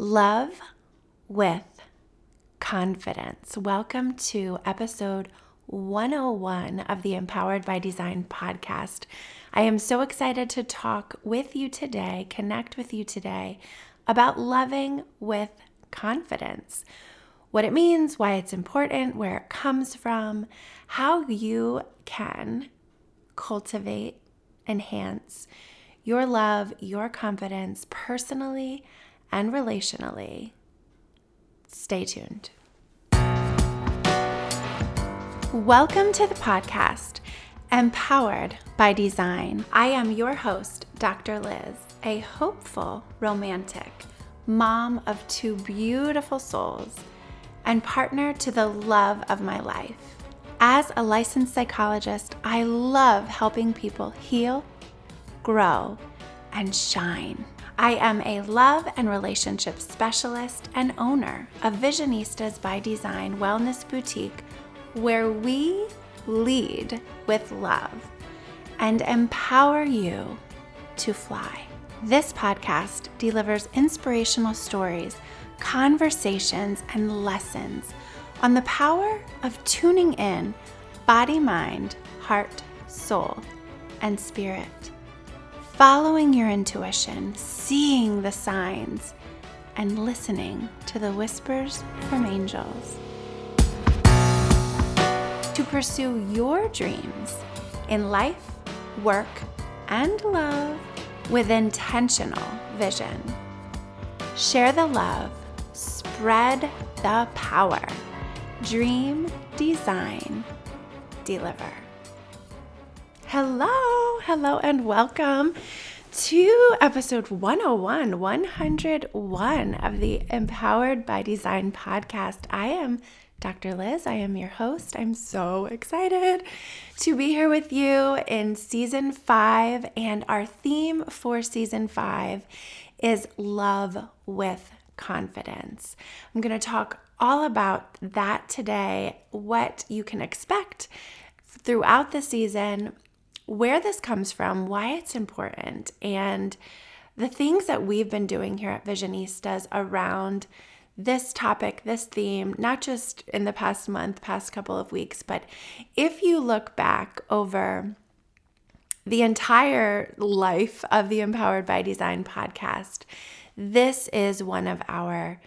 Love with confidence. Welcome to episode 101 of the Empowered by Design podcast. I am so excited to talk with you today, connect with you today about loving with confidence. What it means, why it's important, where it comes from, how you can cultivate, enhance your love, your confidence personally and relationally. Stay tuned. Welcome to the podcast, Empowered by Design. I am your host, Dr. Lyz, a hopeful romantic, mom of two beautiful souls, and partner to the love of my life. As a licensed psychologist, I love helping people heal, grow, and shine. I am a love and relationship specialist and owner of Visionistas by Design Wellness Boutique, where we lead with love and empower you to fly. This podcast delivers inspirational stories, conversations, and lessons on the power of tuning in body, mind, heart, soul, and spirit following your intuition, seeing the signs, and listening to the whispers from angels. To pursue your dreams in life, work, and love with intentional vision. Share the love, spread the power. Dream, design, deliver. Hello, hello, and welcome to episode 101, 101 of the Empowered by Design podcast. I am Dr. Lyz. I am your host. I'm so excited to be here with you in season five. And our theme for season five is love with confidence. I'm going to talk all about that today, what you can expect throughout the season, where this comes from, why it's important, and the things that we've been doing here at Visionistas around this topic, this theme, not just in the past month, past couple of weeks, but if you look back over the entire life of the Empowered by Design podcast, this is one of our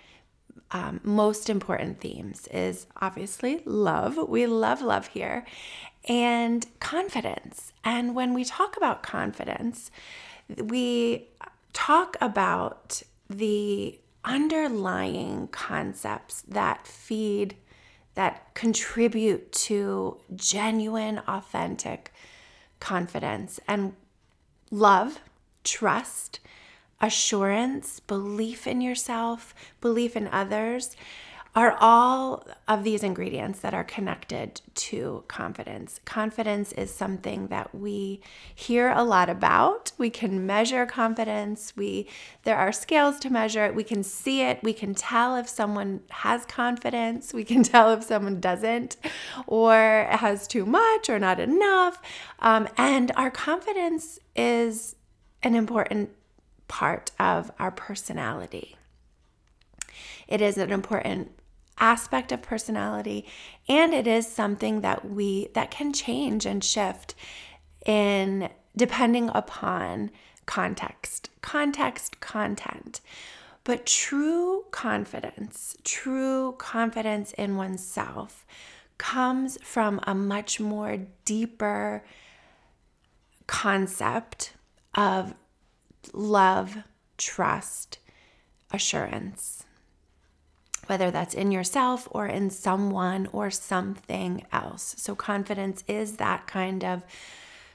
um, most important themes is obviously love. We love love here and confidence. And when we talk about confidence, we talk about the underlying concepts that feed, that contribute to genuine, authentic confidence and love, trust, assurance, belief in yourself, belief in others are all of these ingredients that are connected to confidence. Confidence is something that we hear a lot about. We can measure confidence. We there are scales to measure it. We can see it. We can tell if someone has confidence. We can tell if someone doesn't or has too much or not enough. Um, and our confidence is an important part of our personality. It is an important aspect of personality and it is something that we that can change and shift in depending upon context. Context content. But true confidence true confidence in oneself comes from a much more deeper concept of love trust assurance whether that's in yourself or in someone or something else. So, confidence is that kind of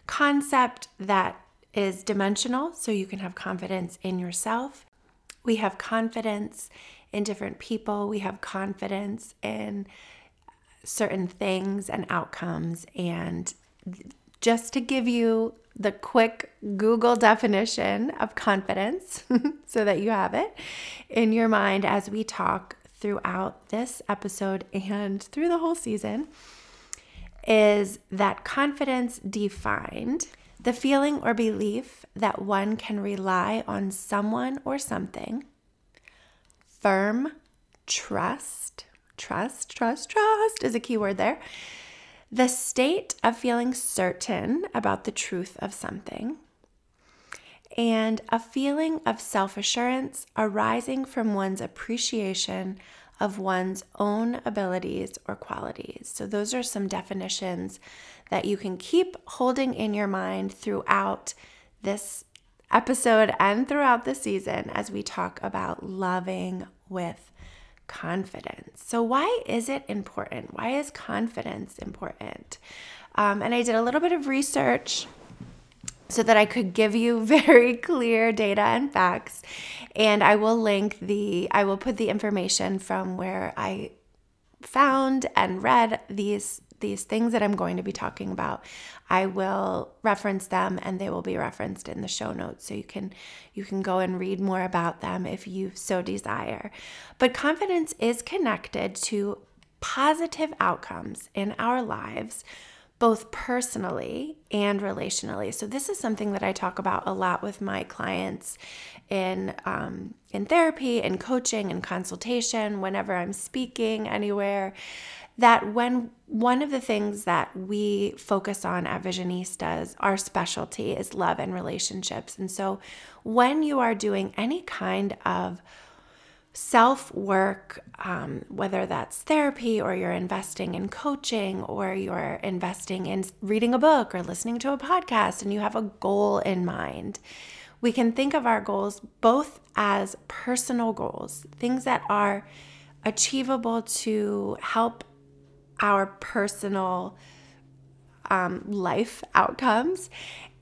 concept that is dimensional. So, you can have confidence in yourself. We have confidence in different people, we have confidence in certain things and outcomes. And just to give you the quick Google definition of confidence so that you have it in your mind as we talk throughout this episode and through the whole season is that confidence defined the feeling or belief that one can rely on someone or something firm trust. Trust, trust, trust is a key word there. The state of feeling certain about the truth of something and a feeling of self assurance arising from one's appreciation of one's own abilities or qualities. So, those are some definitions that you can keep holding in your mind throughout this episode and throughout the season as we talk about loving with confidence. So, why is it important? Why is confidence important? Um, and I did a little bit of research so that I could give you very clear data and facts. And I will link the, I will put the information from where I found and read these these things that I'm going to be talking about, I will reference them and they will be referenced in the show notes so you can you can go and read more about them if you so desire. But confidence is connected to positive outcomes in our lives both personally and relationally. So this is something that I talk about a lot with my clients in um, in therapy and coaching and consultation. Whenever I'm speaking anywhere, that when one of the things that we focus on at Visionistas, our specialty is love and relationships. And so when you are doing any kind of self work, um, whether that's therapy or you're investing in coaching or you're investing in reading a book or listening to a podcast and you have a goal in mind, we can think of our goals both as personal goals, things that are achievable to help our personal um, life outcomes.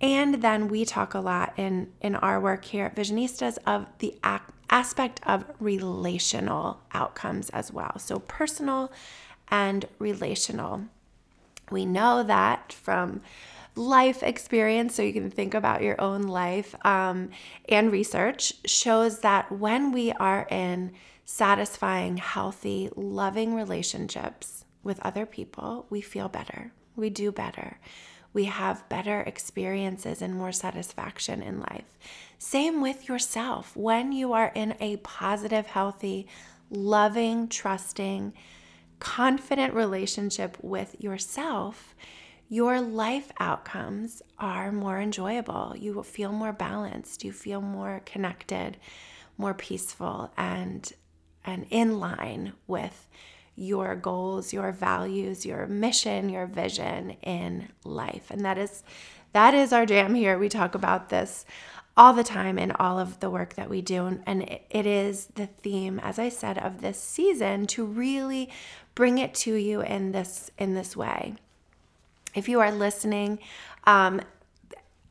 And then we talk a lot in, in our work here at Visionistas of the act aspect of relational outcomes as well. So, personal and relational. We know that from life experience, so you can think about your own life, um, and research shows that when we are in satisfying, healthy, loving relationships with other people, we feel better, we do better we have better experiences and more satisfaction in life. Same with yourself. When you are in a positive, healthy, loving, trusting, confident relationship with yourself, your life outcomes are more enjoyable. You will feel more balanced, you feel more connected, more peaceful, and, and in line with your goals, your values, your mission, your vision in life. And that is that is our jam here. We talk about this all the time in all of the work that we do and it is the theme as I said of this season to really bring it to you in this in this way. If you are listening um,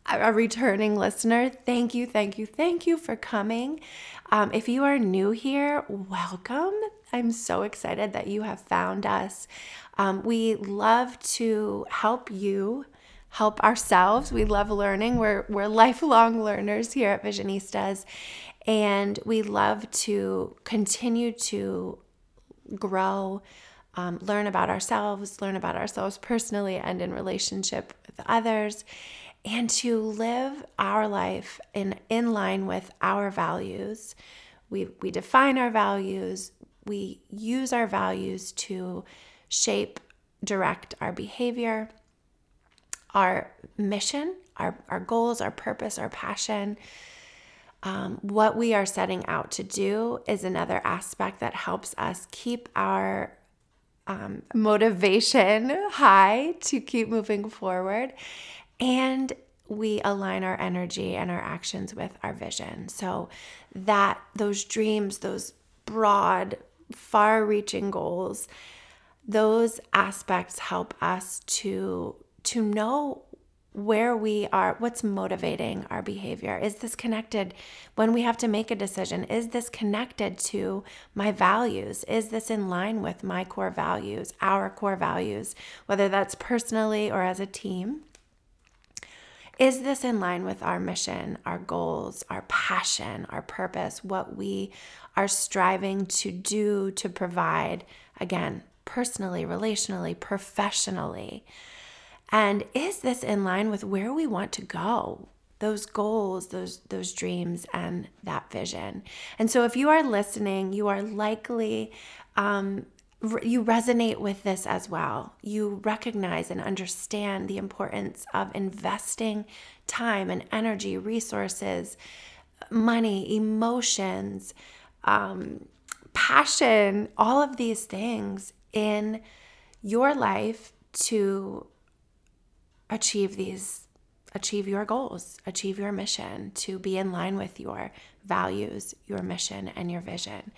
a returning listener, thank you, thank you, thank you for coming. Um, if you are new here, welcome. I'm so excited that you have found us. Um, we love to help you help ourselves. We love learning. We're, we're lifelong learners here at Visionistas, and we love to continue to grow, um, learn about ourselves, learn about ourselves personally and in relationship with others, and to live our life in, in line with our values. We, we define our values, we use our values to shape, direct our behavior, our mission, our, our goals, our purpose, our passion. Um, what we are setting out to do is another aspect that helps us keep our um, motivation high to keep moving forward. And we align our energy and our actions with our vision. So that those dreams, those broad far reaching goals, those aspects help us to to know where we are what's motivating our behavior. Is this connected when we have to make a decision? Is this connected to my values? Is this in line with my core values our core values whether that's personally or as a team? Is this in line with our mission, our goals, our passion, our purpose, what we are striving to do to provide, again, personally, relationally, professionally? And is this in line with where we want to go? those goals, those those dreams, and that vision. And so, if you are listening, you are likely um, you resonate with this as well. You recognize and understand the importance of investing time and energy, resources, money, emotions, um, passion, all of these things in your life to achieve these achieve your goals, achieve your mission, to be in line with your values, your mission, and your vision.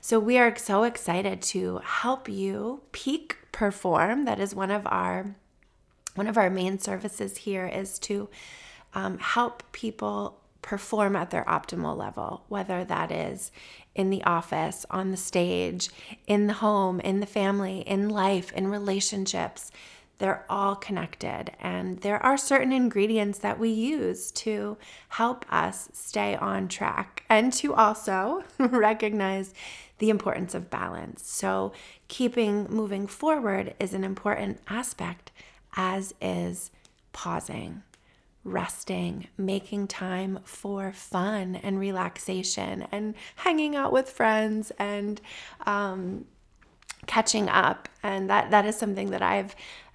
So, we are so excited to help you peak perform. That is one of our one of our main services here is to um, help people perform at their optimal level, whether that is in the office, on the stage, in the home, in the family, in life, in relationships they're all connected. And there are certain ingredients that we use to help us stay on track and to also recognize the importance of balance. So, keeping moving forward is an important aspect, as is pausing, resting, making time for fun and relaxation, and hanging out with friends and, um, catching up and that that is something that I've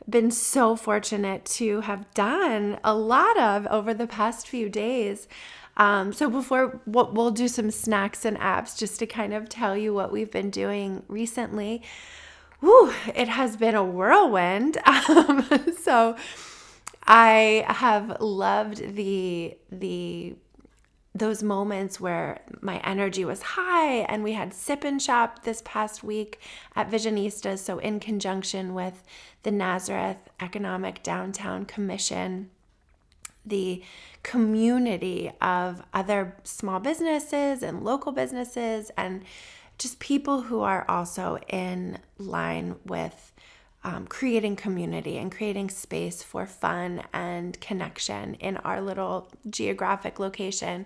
been so fortunate to have done a lot of over the past few days. Um, so before we'll, we'll do some snacks and apps just to kind of tell you what we've been doing recently. Whew, it has been a whirlwind. Um, so I have loved the the those moments where my energy was high and we had sip and shop this past week at Visionistas. So, in conjunction with the Nazareth Economic Downtown Commission, the community of other small businesses and local businesses, and just people who are also in line with um, creating community and creating space for fun and connection in our little geographic location.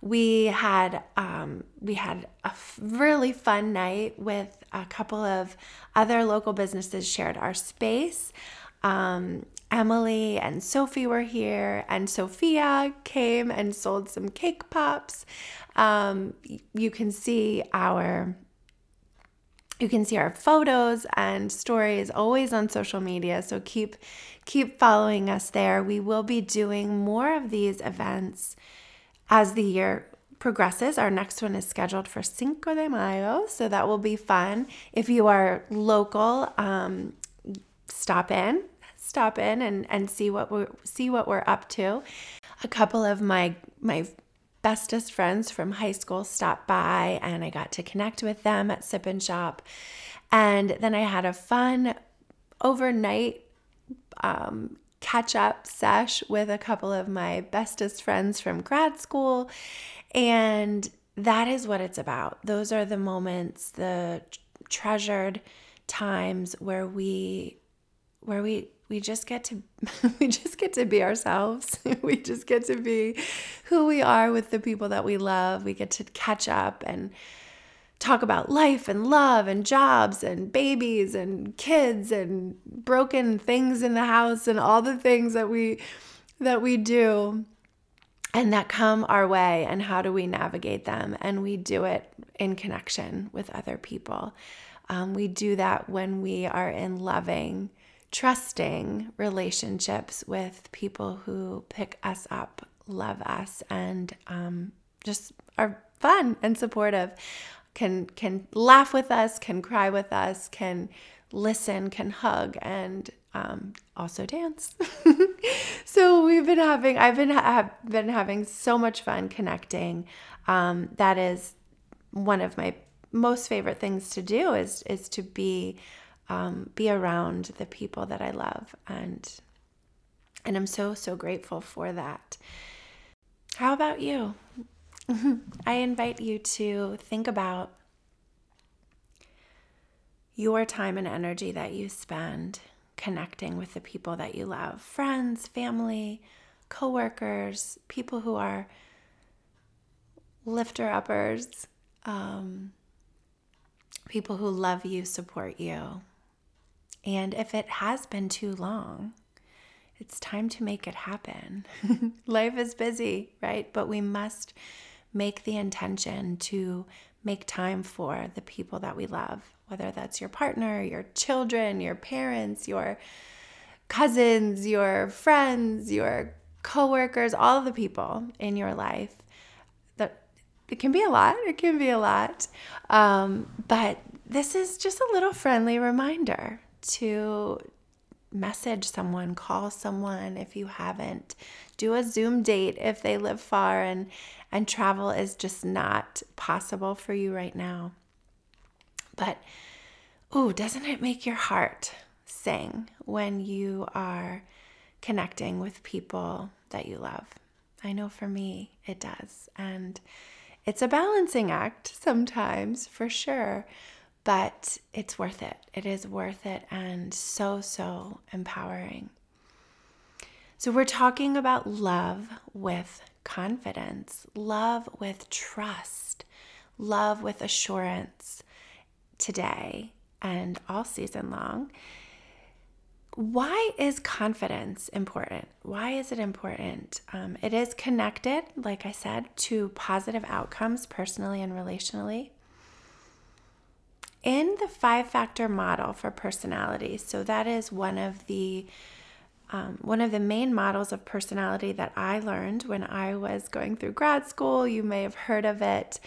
We had um, we had a really fun night with a couple of other local businesses shared our space. Um, Emily and Sophie were here, and Sophia came and sold some cake pops. Um, you can see our you can see our photos and stories always on social media so keep keep following us there. We will be doing more of these events as the year progresses. Our next one is scheduled for cinco de mayo so that will be fun. If you are local um, stop in stop in and and see what we see what we're up to. A couple of my my bestest friends from high school stopped by and I got to connect with them at Sip and Shop. And then I had a fun overnight um, catch up sesh with a couple of my bestest friends from grad school. And that is what it's about. Those are the moments, the treasured times where we where we we just get to we just get to be ourselves. We just get to be who we are with the people that we love. We get to catch up and talk about life and love and jobs and babies and kids and broken things in the house and all the things that we that we do and that come our way. And how do we navigate them? And we do it in connection with other people. Um, we do that when we are in loving trusting relationships with people who pick us up, love us, and um, just are fun and supportive. Can can laugh with us, can cry with us, can listen, can hug, and um, also dance. so we've been having, I've been have been having so much fun connecting. Um, that is one of my most favorite things to do is is to be um, be around the people that I love and and I'm so so grateful for that. How about you? I invite you to think about your time and energy that you spend connecting with the people that you love, friends, family, coworkers, people who are lifter uppers, um, people who love you, support you. And if it has been too long, it's time to make it happen. Life is busy, right? But we must make the intention to make time for the people that we love, whether that's your partner, your children, your parents, your cousins, your friends, your coworkers, all the people in your life. That it can be a lot. It can be a lot. Um, but this is just a little friendly reminder to message someone, call someone if you haven't, do a Zoom date if they live far and and travel is just not possible for you right now. But oh, doesn't it make your heart sing when you are connecting with people that you love? I know for me it does. And it's a balancing act sometimes, for sure but it's worth it. It is worth it and so, so empowering. So, we're talking about love with confidence, love with trust, love with assurance today and all season long. Why is confidence important? Why is it important? Um, it is connected, like I said, to positive outcomes personally and relationally in the five factor model for personality. So that is one of the um, one of the main models of personality that I learned when I was going through grad school. You may have heard of it.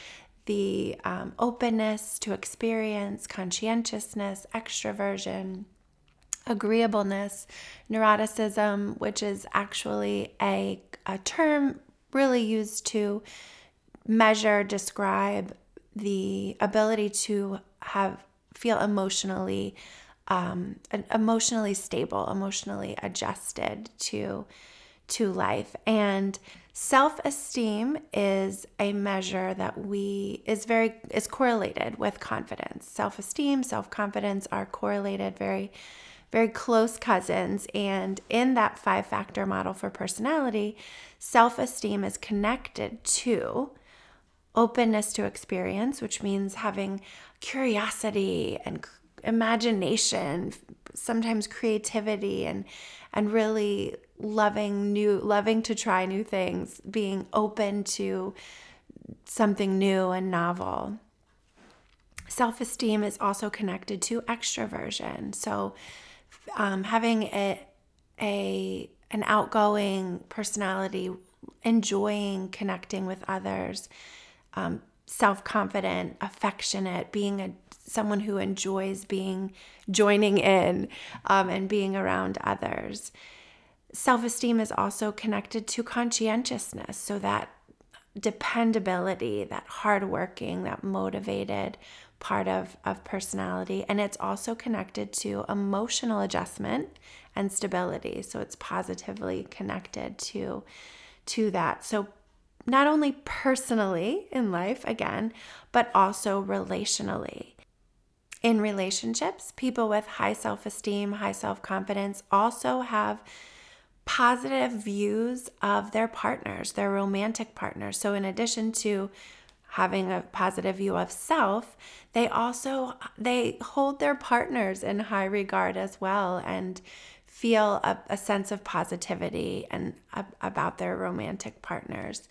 The um, openness to experience, conscientiousness, extroversion, agreeableness, neuroticism, which is actually a, a term really used to measure, describe the ability to have feel emotionally um, emotionally stable, emotionally adjusted to to life. And self-esteem is a measure that we is very is correlated with confidence. Self-esteem, self-confidence are correlated very very close cousins and in that five factor model for personality, self-esteem is connected to openness to experience, which means having curiosity and imagination, sometimes creativity and and really loving new loving to try new things, being open to something new and novel. Self-esteem is also connected to extroversion. So um, having a, a an outgoing personality, enjoying connecting with others, um, self confident, affectionate, being a someone who enjoys being joining in um, and being around others. Self esteem is also connected to conscientiousness, so that dependability, that hardworking, that motivated part of, of personality. And it's also connected to emotional adjustment and stability. So it's positively connected to, to that. So not only personally in life, again, but also relationally. In relationships, people with high self esteem, high self confidence also have positive views of their partners, their romantic partners. So, in addition to having a positive view of self they also they hold their partners in high regard as well and feel a, a sense of positivity and about their romantic partners.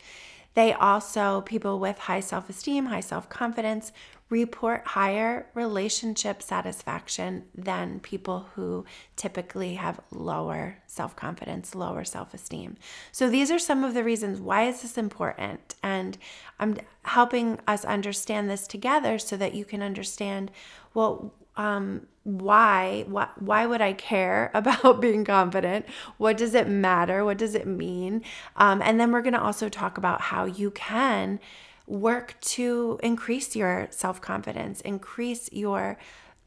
They also, people with high self esteem, high self confidence, report higher relationship satisfaction than people who typically have lower self confidence, lower self esteem. So, these are some of the reasons why is this important. And I'm helping us understand this together so that you can understand well, um, why, why why would I care about being confident? What does it matter? What does it mean? Um, and then we're going to also talk about how you can work to increase your self confidence, increase your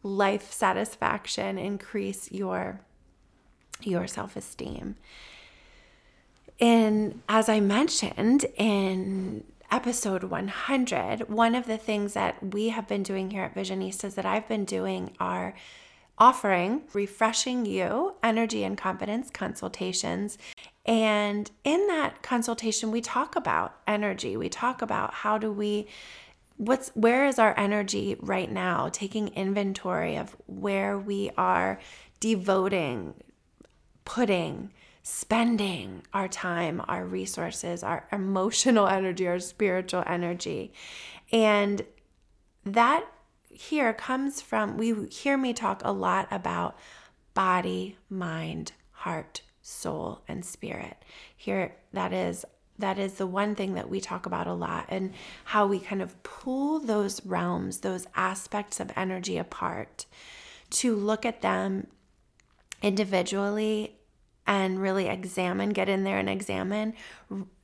life satisfaction, increase your your self esteem. And as I mentioned in episode 100, one of the things that we have been doing here at Visionistas that I've been doing are offering refreshing you energy and confidence consultations. And in that consultation, we talk about energy. We talk about how do we what's where is our energy right now taking inventory of where we are devoting putting spending our time, our resources, our emotional energy, our spiritual energy. And that here comes from, we hear me talk a lot about body, mind, heart, soul, and spirit. Here, that is that is the one thing that we talk about a lot and how we kind of pull those realms, those aspects of energy apart to look at them individually and really examine, get in there and examine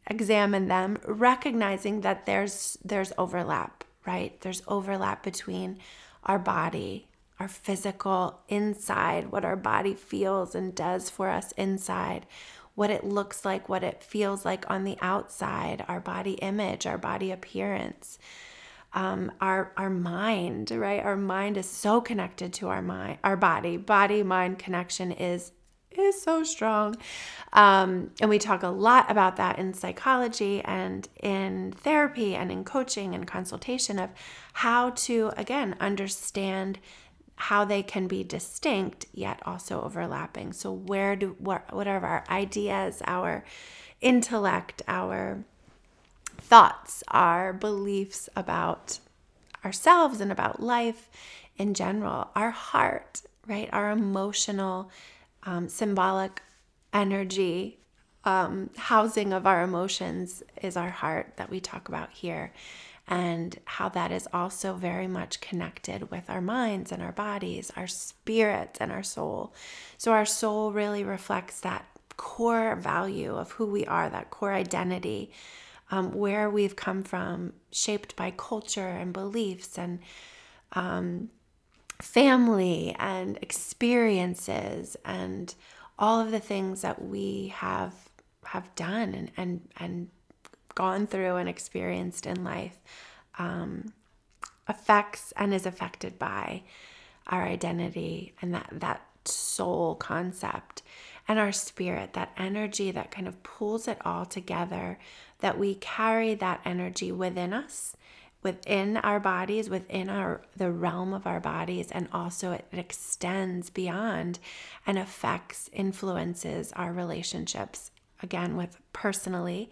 examine them, recognizing that there's there's overlap, right? There's overlap between our body, our physical inside, what our body feels and does for us inside, what it looks like, what it feels like on the outside, our body image, our body appearance. Um, our our mind, right? Our mind is so connected to our mind, our body. Body mind connection is is so strong. Um, and we talk a lot about that in psychology and in therapy and in coaching and consultation of how to, again, understand how they can be distinct yet also overlapping. So, where do what, what are our ideas, our intellect, our thoughts, our beliefs about ourselves and about life in general, our heart, right? Our emotional um, symbolic energy um, housing of our emotions is our heart that we talk about here, and how that is also very much connected with our minds and our bodies, our spirit and our soul. So, our soul really reflects that core value of who we are, that core identity, um, where we've come from, shaped by culture and beliefs and um, family and experiences and all of the things that we have have done and and, and gone through and experienced in life um, affects and is affected by our identity and that that soul concept and our spirit that energy that kind of pulls it all together that we carry that energy within us within our bodies within our the realm of our bodies and also it, it extends beyond and affects influences our relationships again with personally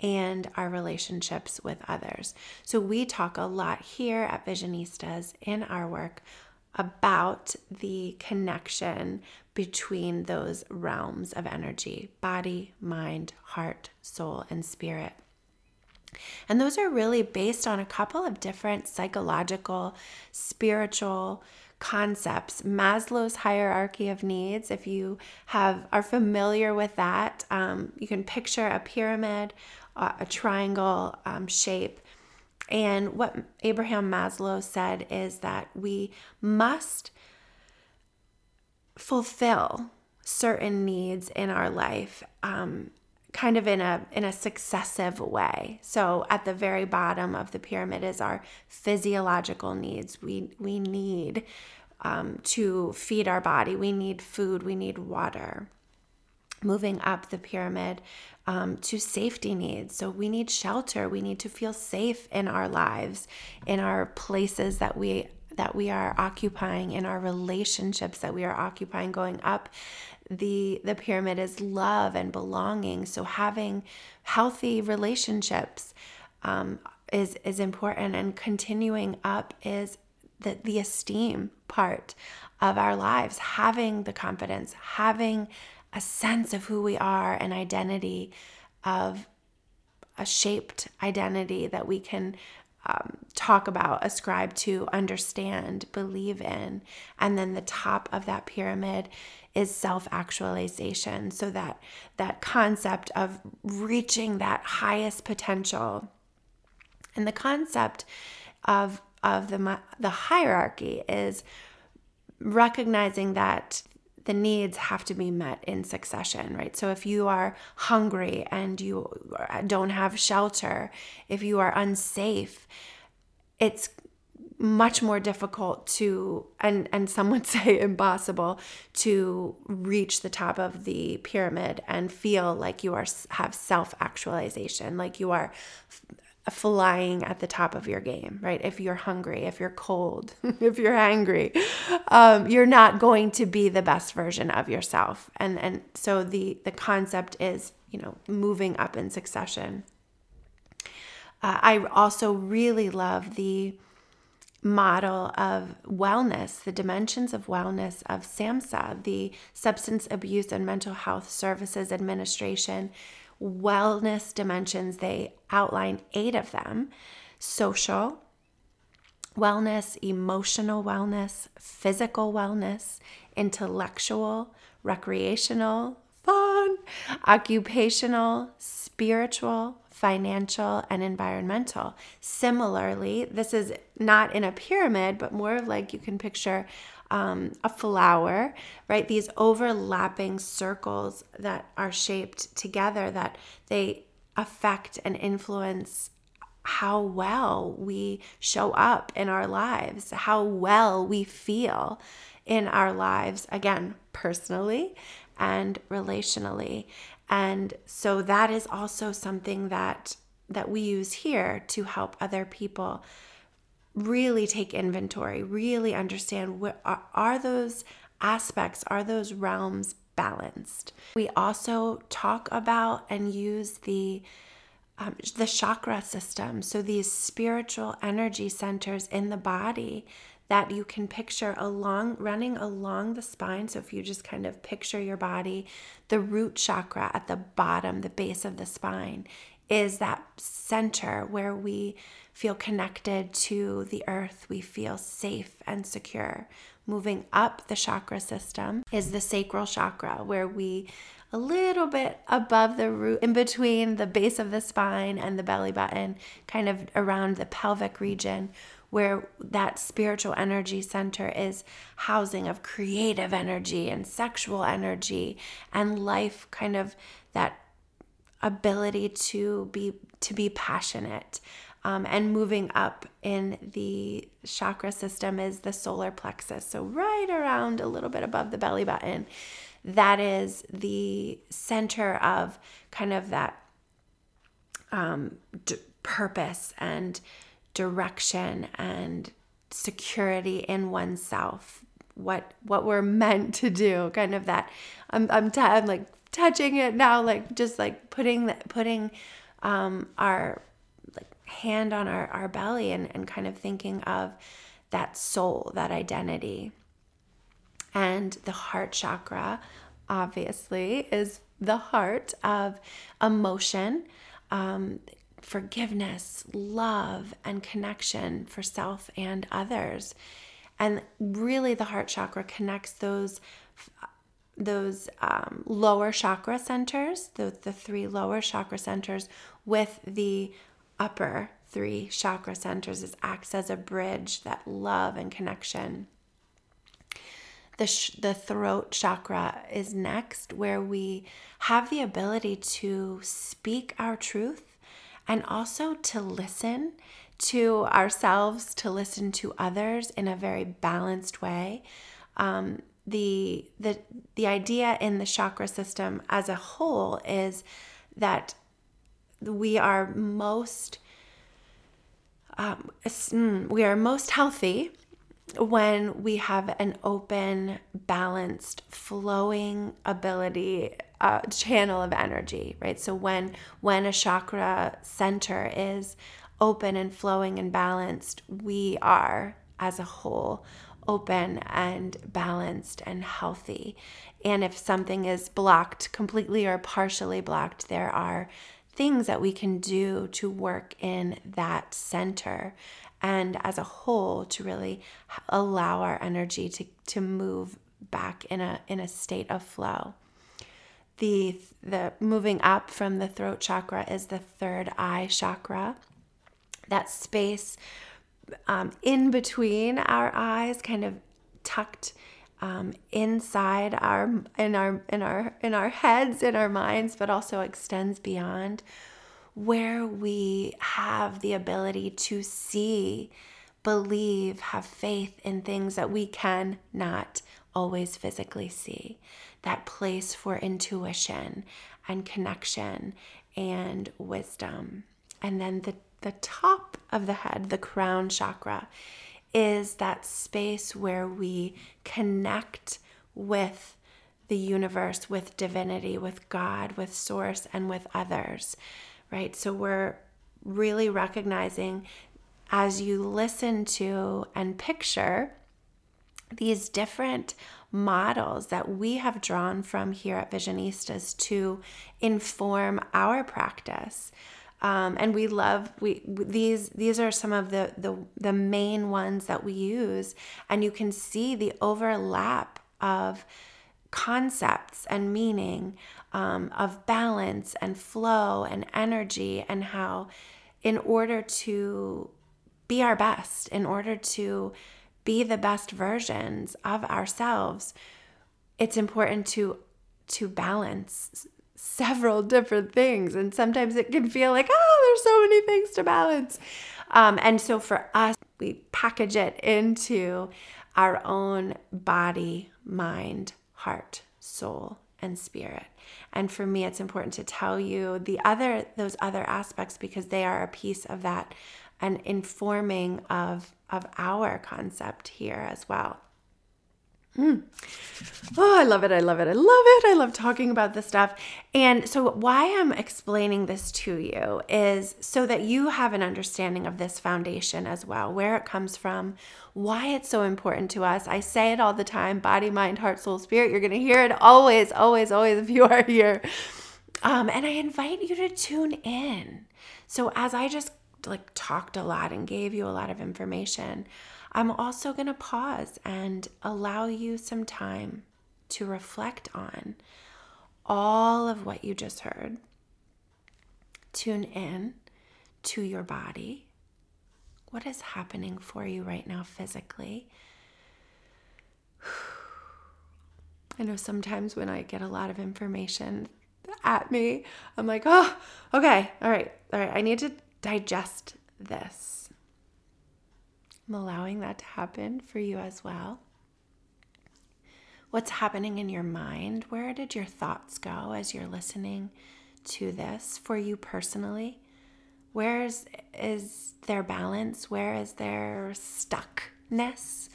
and our relationships with others. So, we talk a lot here at Visionistas in our work about the connection between those realms of energy body, mind, heart, soul, and spirit. And those are really based on a couple of different psychological, spiritual concepts. Maslow's hierarchy of needs, if you have are familiar with that, um, you can picture a pyramid, uh, a triangle um, shape. And what Abraham Maslow said is that we must fulfill certain needs in our life um, kind of in a in a successive way. So at the very bottom of the pyramid is our physiological needs. We we need um, to feed our body. We need food. We need water. Moving up the pyramid um, to safety needs. So we need shelter. We need to feel safe in our lives, in our places that we that we are occupying in our relationships that we are occupying going up the the pyramid is love and belonging. So having healthy relationships um, is is important and continuing up is the the esteem part of our lives. Having the confidence having a sense of who we are and identity of a shaped identity that we can um, talk about, ascribe to, understand, believe in. And then the top of that pyramid is self-actualization. So that that concept of reaching that highest potential. And the concept of of the the hierarchy is recognizing that the needs have to be met in succession, right? So if you are hungry and you don't have shelter, if you are unsafe, it's much more difficult to and and some would say impossible to reach the top of the pyramid and feel like you are have self actualization like you are flying at the top of your game, right? If you're hungry, if you're cold, if you're angry, um, you're not going to be the best version of yourself. And and so the the concept is, you know, moving up in succession. Uh, I also really love the model of wellness, the dimensions of wellness of SAMHSA, the Substance Abuse and Mental Health Services Administration wellness dimensions. They outline eight of them social wellness, emotional wellness, physical wellness, intellectual, recreational, fun, occupational, spiritual, financial, and environmental. Similarly, this is not in a pyramid, but more like you can picture um, a flower, right? These overlapping circles that are shaped together that they affect and influence how well we show up in our lives, how well we feel in our lives, again, personally and relationally. And so that is also something that that we use here to help other people really take inventory, really understand what are, are those aspects, are those realms balanced. We also talk about and use the um, the chakra system. So these spiritual energy centers in the body that you can picture along running along the spine. So if you just kind of picture your body, the root chakra at the bottom, the base of the spine is that center where we feel connected to the earth, we feel safe and secure. Moving up the chakra system is the sacral chakra, where we a little bit above the root, in between the base of the spine and the belly button, kind of around the pelvic region, where that spiritual energy center is housing of creative energy and sexual energy and life, kind of that ability to be to be passionate um, and moving up in the chakra system is the solar plexus. So right around a little bit above the belly button that is the center of kind of that um, d- purpose and direction and security in oneself. What what we're meant to do kind of that i'm i'm, t- I'm like touching it now, like just like putting the, putting um, our like hand on our, our belly and, and kind of thinking of that soul, that identity. And the heart chakra, obviously, is the heart of emotion, um, forgiveness, love, and connection for self and others. And really, the heart chakra connects those those um, lower chakra centers, the, the three lower chakra centers, with the upper three chakra centers. It acts as a bridge, that love and connection. The, sh- the throat chakra is next, where we have the ability to speak our truth and also to listen to ourselves, to listen to others in a very balanced way. Um, the the the idea in the chakra system as a whole is that we are most um, mm, we are most healthy when we have an open, balanced, flowing ability uh, channel of energy, right? So when when a chakra center is open and flowing and balanced, we are as a whole open and balanced and healthy. And if something is blocked completely or partially blocked, there are things that we can do to work in that center and as a whole to really allow our energy to, to move back in a in a state of flow. The the moving up from the throat chakra is the third eye chakra. That space um, in between our eyes, kind of tucked um, inside our in our in our in our heads, in our minds, but also extends beyond, where we have the ability to see, believe, have faith in things that we can not always physically see. That place for intuition and connection and wisdom. And then the the top of the head, the crown chakra, is that space where we connect with the universe, with divinity, with God, with source, and with others, right? So we're really recognizing as you listen to and picture these different models that we have drawn from here at Visionistas to inform our practice. Um, and we love we these these are some of the, the the main ones that we use. And you can see the overlap of concepts and meaning um, of balance and flow and energy and how in order to be our best in order to be the best versions of ourselves it's important to to balance several different things. And sometimes it can feel like, oh, there's so many things to balance. Um, and so for us, we package it into our own body, mind, heart, soul, and spirit. And for me, it's important to tell you the other, those other aspects because they are a piece of that and informing of, of our concept here as well. Mm. Oh, I love it. I love it. I love it. I love talking about this stuff. And so, why I'm explaining this to you is so that you have an understanding of this foundation as well, where it comes from, why it's so important to us. I say it all the time body, mind, heart, soul, spirit. You're going to hear it always, always, always if you are here. Um, and I invite you to tune in. So, as I just like talked a lot and gave you a lot of information, I'm also going to pause and allow you some time to reflect on all of what you just heard. Tune in to your body. What is happening for you right now physically? I know sometimes when I get a lot of information at me, I'm like, oh, okay, all right, all right, I need to digest this. I'm allowing that to happen for you as well. What's happening in your mind? Where did your thoughts go as you're listening to this for you personally? Where is, is their balance? Where is their stuckness?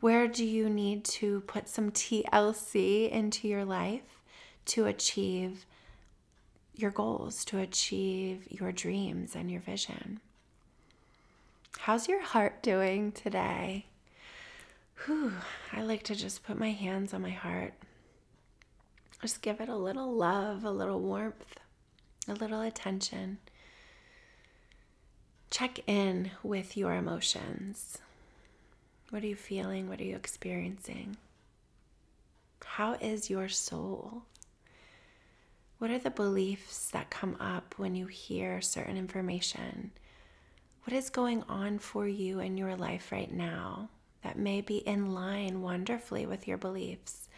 Where do you need to put some TLC into your life to achieve your goals, to achieve your dreams and your vision? How's your heart doing today? Whew, I like to just put my hands on my heart. Just give it a little love, a little warmth, a little attention. Check in with your emotions. What are you feeling? What are you experiencing? How is your soul? What are the beliefs that come up when you hear certain information? What is going on for you in your life right now that may be in line wonderfully with your beliefs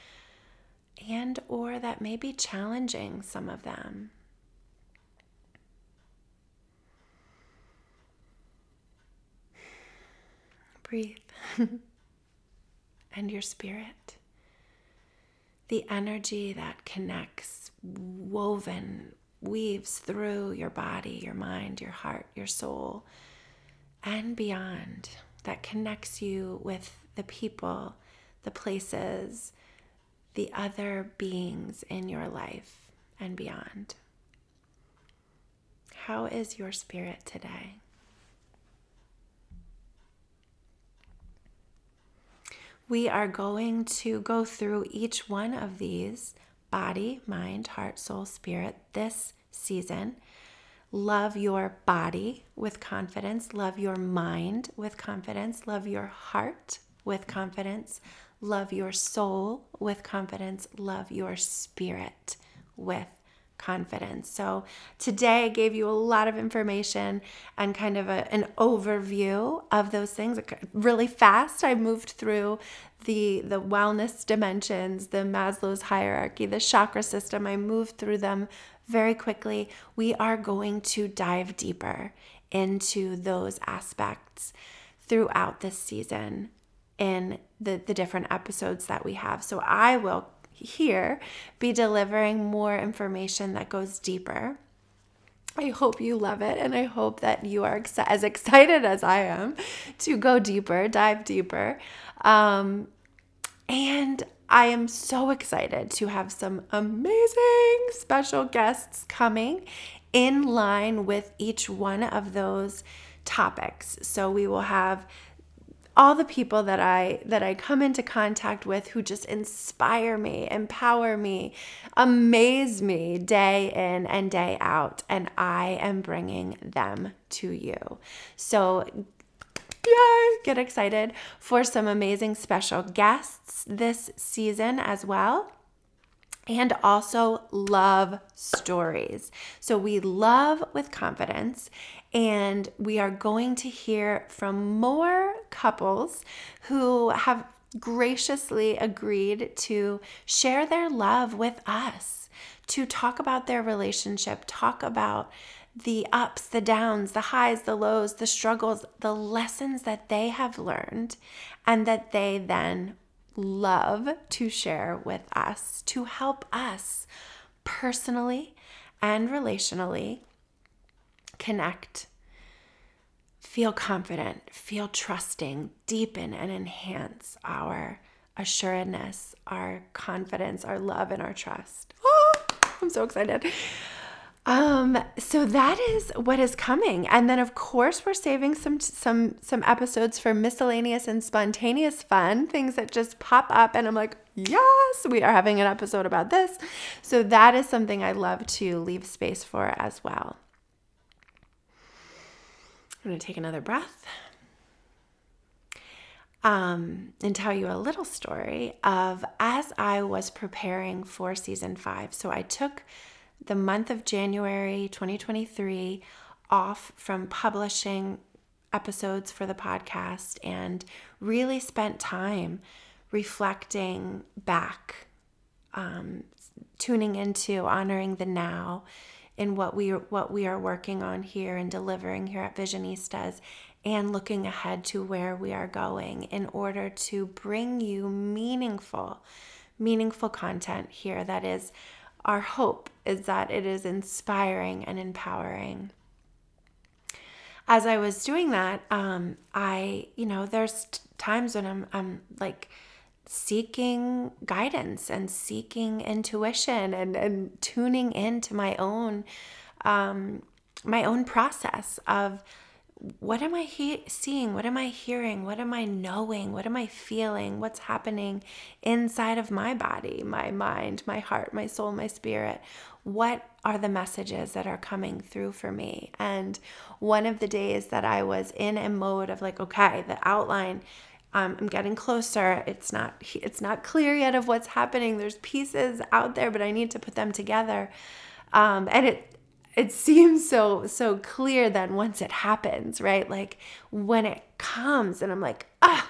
and or that may be challenging some of them? Breathe. and your spirit. The energy that connects, woven, weaves through your body, your mind, your heart, your soul and beyond that connects you with the people, the places, the other beings in your life and beyond. How is your spirit today? We are going to go through each one of these body, mind, heart, soul, spirit this season Love your body with confidence. Love your mind with confidence. Love your heart with confidence. Love your soul with confidence. Love your spirit with confidence. So, today I gave you a lot of information and kind of a, an overview of those things really fast. I moved through the the wellness dimensions, the Maslow's hierarchy, the chakra system. I moved through them very quickly, we are going to dive deeper into those aspects throughout this season in the, the different episodes that we have. So I will here be delivering more information that goes deeper I hope you love it, and I hope that you are ex- as excited as I am to go deeper, dive deeper. Um, and I am so excited to have some amazing special guests coming in line with each one of those topics. So we will have all the people that I that I come into contact with who just inspire me, empower me, amaze me day in and day out and I am bringing them to you. So yay, get excited for some amazing special guests this season as well and also love stories. So we love with confidence, and we are going to hear from more couples who have graciously agreed to share their love with us, to talk about their relationship, talk about the ups, the downs, the highs, the lows, the struggles, the lessons that they have learned, and that they then love to share with us to help us personally and relationally connect, feel confident, feel trusting, deepen and enhance our assuredness, our confidence, our love, and our trust. Oh, I'm so excited. Um, so that is what is coming. And then of course we're saving some some some episodes for miscellaneous and spontaneous fun, things that just pop up and I'm like, "Yes, we are having an episode about this." So that is something I love to leave space for as well. I'm going to take another breath. Um, and tell you a little story of as I was preparing for season 5. So I took the month of January 2023 off from publishing episodes for the podcast and really spent time reflecting back, um, tuning into honoring the now in what we what we are working on here and delivering here at Visionistas and looking ahead to where we are going in order to bring you meaningful meaningful content here that is our hope is that it is inspiring and empowering. As I was doing that, um, I, you know, there's t- times when I'm, I'm like seeking guidance and seeking intuition and, and tuning into my own, um, my own process of what am I he- seeing? What am I hearing? What am I knowing? What am I feeling? What's happening inside of my body, my mind, my heart, my soul, my spirit? What are the messages that are coming through for me? And one of the days that I was in a mode of like, okay, the outline. Um, I'm getting closer. It's not it's not clear yet of what's happening. There's pieces out there, but I need to put them together. Um, and it it seems so so clear then once it happens right like when it comes and i'm like ah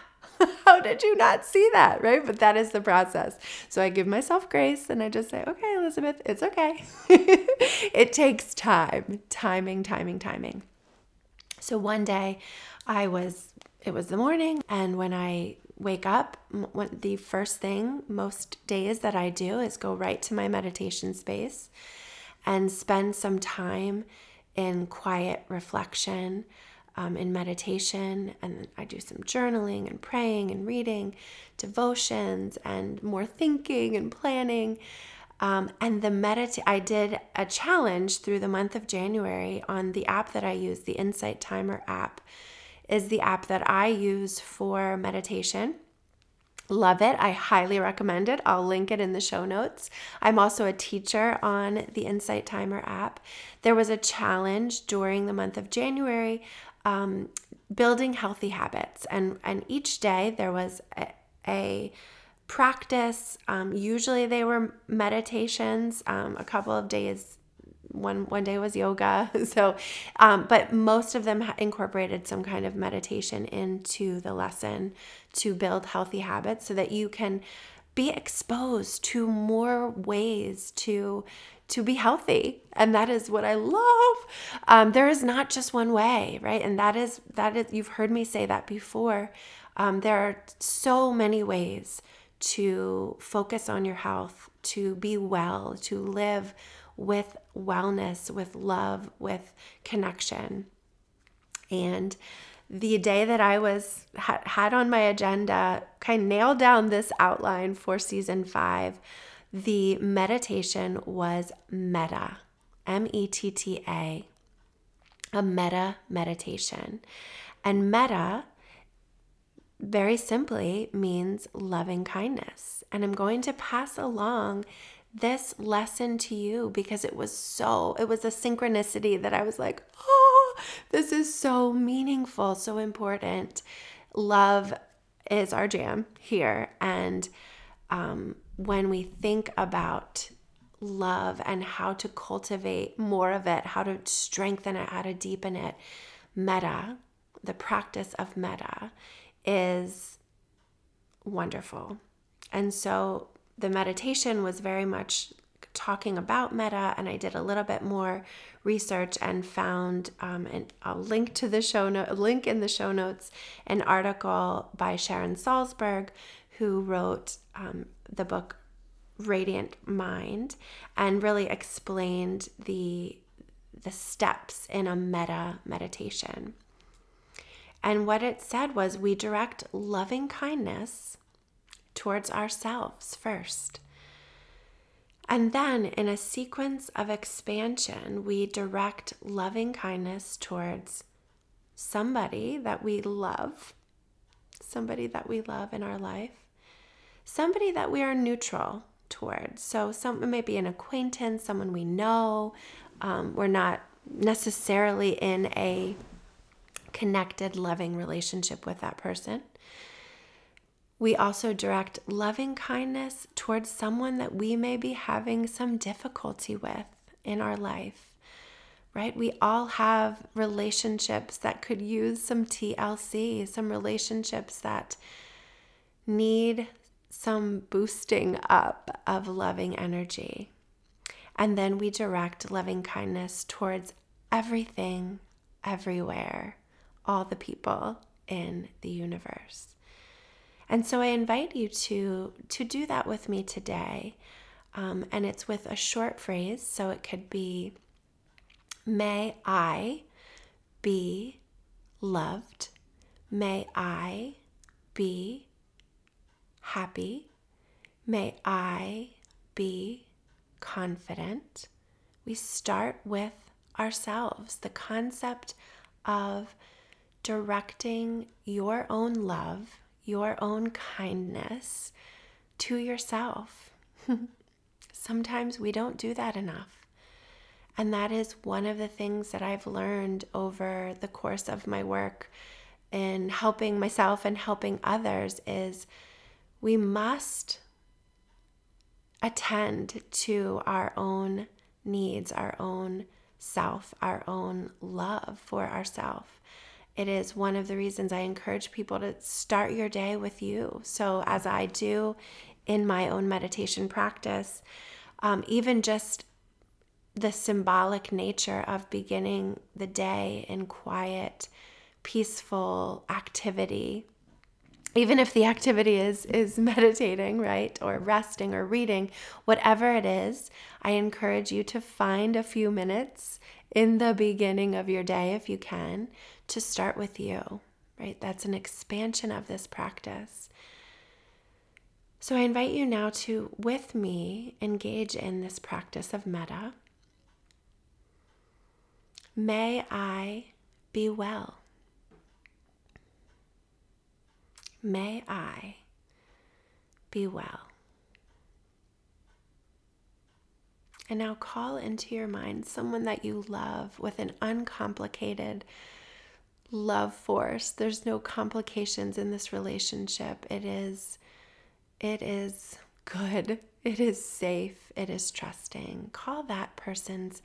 how did you not see that? Right? But that is the process. So i give myself grace and i just say okay elizabeth it's okay. It takes time timing timing timing. So one day i was it was the morning and when i wake up the first thing most days that i do is go right to my meditation space and spend some time in quiet reflection, um, in meditation. And I do some journaling and praying and reading, devotions, and more thinking and planning. Um, and the medit I did a challenge through the month of January on the app that I use, the Insight Timer app, is the app that I use for meditation. Love it. I highly recommend it. I'll link it in the show notes. I'm also a teacher on the Insight Timer app. There was a challenge during the month of January um, building healthy habits, and, and each day there was a, a practice. Um, usually they were meditations, um, a couple of days one one day was yoga. So um, but most of them incorporated some kind of meditation into the lesson to build healthy habits so that you can be exposed to more ways to to be healthy. And that is what i love. Um, there is not just one way right? And that is that is you've heard me say that before. Um, there are so many ways to focus on your health to be well to live with wellness, with love, with connection. And the day that I was had on my agenda, kind of nailed down this outline for season five. The meditation was metta, M E T T A, a metta meditation. And metta very simply means loving kindness. And I'm going to pass along this lesson to you because it was so, it was a synchronicity that I was like, oh, this is so meaningful, so important. Love is our jam here. And um, when we think about love and how to cultivate more of it, how to strengthen it, how to deepen it, metta, the practice of metta, is wonderful. And so the meditation was very much talking about metta and I did a little bit more research and found, um, and I'll link to the show note, link in the show notes, an article by Sharon Salzberg, who wrote um, the book Radiant Mind, and really explained the the steps in a metta meditation. And what it said was we direct loving kindness towards ourselves first. And then, in a sequence of expansion, we direct loving kindness towards somebody that we love, somebody that we love in our life, somebody that we are neutral towards. So, some it may be an acquaintance, someone we know. Um, we're not necessarily in a connected, loving relationship with that person. We also direct loving kindness towards someone that we may be having some difficulty with in our life, right? We all have relationships that could use some TLC, some relationships that need some boosting up of loving energy. And then we direct loving kindness towards everything, everywhere all the people in the universe. And so I invite you to to do that with me today. Um, and it's with a short phrase, so it could be May I be loved. May I be happy. May I be confident. We start with ourselves, the concept of directing your own love, your own kindness to yourself. Sometimes we don't do that enough. And that is one of the things that I've learned over the course of my work in helping myself and helping others is we must attend to our own needs, our own self, our own love for ourselves. It is one of the reasons I encourage people to start your day with you. So, as I do in my own meditation practice, um, even just the symbolic nature of beginning the day in quiet, peaceful activity even if the activity is is meditating right or resting or reading whatever it is i encourage you to find a few minutes in the beginning of your day if you can to start with you, right? That's an expansion of this practice. So I invite you now to, with me, engage in this practice of metta. May I be well. May I be well. And now call into your mind someone that you love with an uncomplicated love force. There's no complications in this relationship. It is it is good. It is safe. It is trusting. Call that person's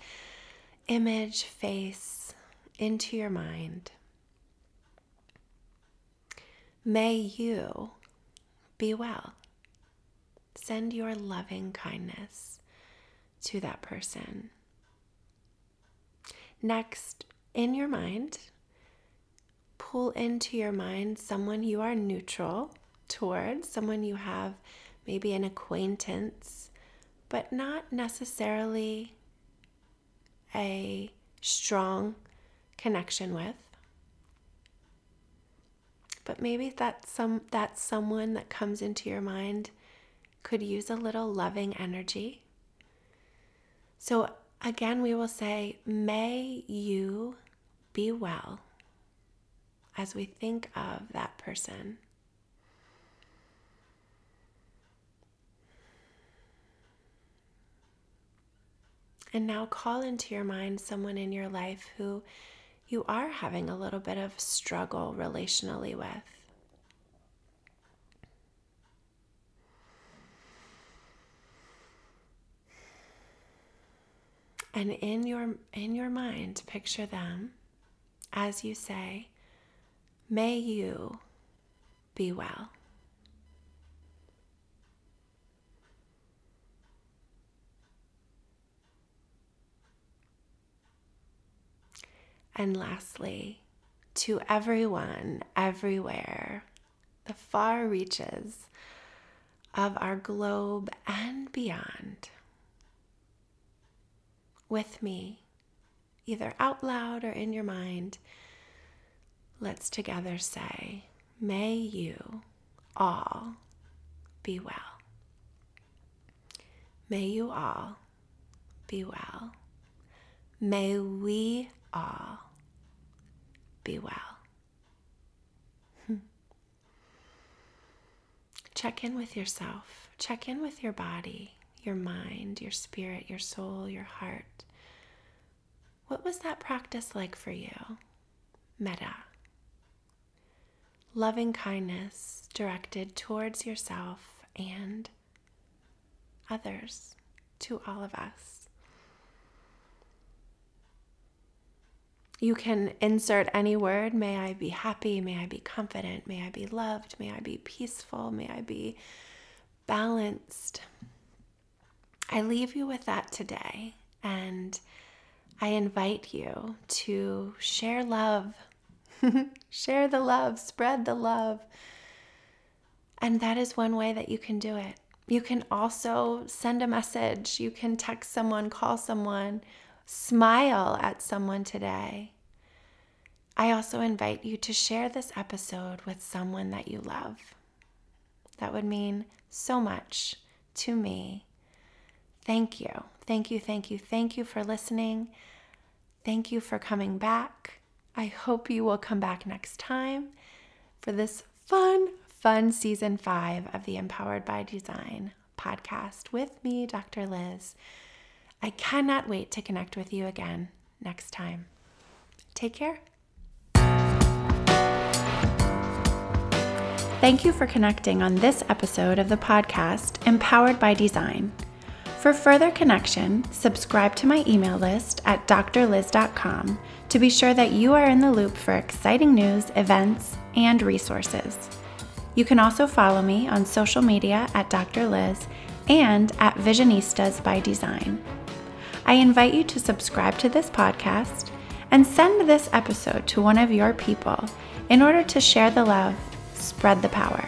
image, face into your mind. May you be well. Send your loving kindness to that person. Next, in your mind, pull into your mind someone you are neutral towards, someone you have maybe an acquaintance, but not necessarily a strong connection with. But maybe that some that someone that comes into your mind could use a little loving energy. So again, we will say, May you be well as we think of that person. And now call into your mind someone in your life who you are having a little bit of struggle relationally with. And in your in your mind, picture them as you say, "May you be well." And lastly, to everyone, everywhere, the far reaches of our globe and beyond, with me, either out loud or in your mind, let's together say, May you all be well. May you all be well. May we all be well. Hmm. Check in with yourself. Check in with your body, your mind, your spirit, your soul, your heart. What was that practice like for you? Metta. Loving kindness directed towards yourself and others, to all of us. You can insert any word. May I be happy. May I be confident. May I be loved. May I be peaceful. May I be balanced. I leave you with that today. And I invite you to share love, share the love, spread the love. And that is one way that you can do it. You can also send a message, you can text someone, call someone Smile at someone today. I also invite you to share this episode with someone that you love. That would mean so much to me. Thank you. Thank you, thank you, thank you for listening. Thank you for coming back. I hope you will come back next time for this fun, fun season five of the Empowered by Design podcast with me, Dr. Lyz. I cannot wait to connect with you again next time. Take care. Thank you for connecting on this episode of the podcast, Empowered by Design. For further connection, subscribe to my email list at drlyz.com to be sure that you are in the loop for exciting news, events, and resources. You can also follow me on social media at Dr. Lyz and at Visionistas by Design. I invite you to subscribe to this podcast and send this episode to one of your people in order to share the love, spread the power.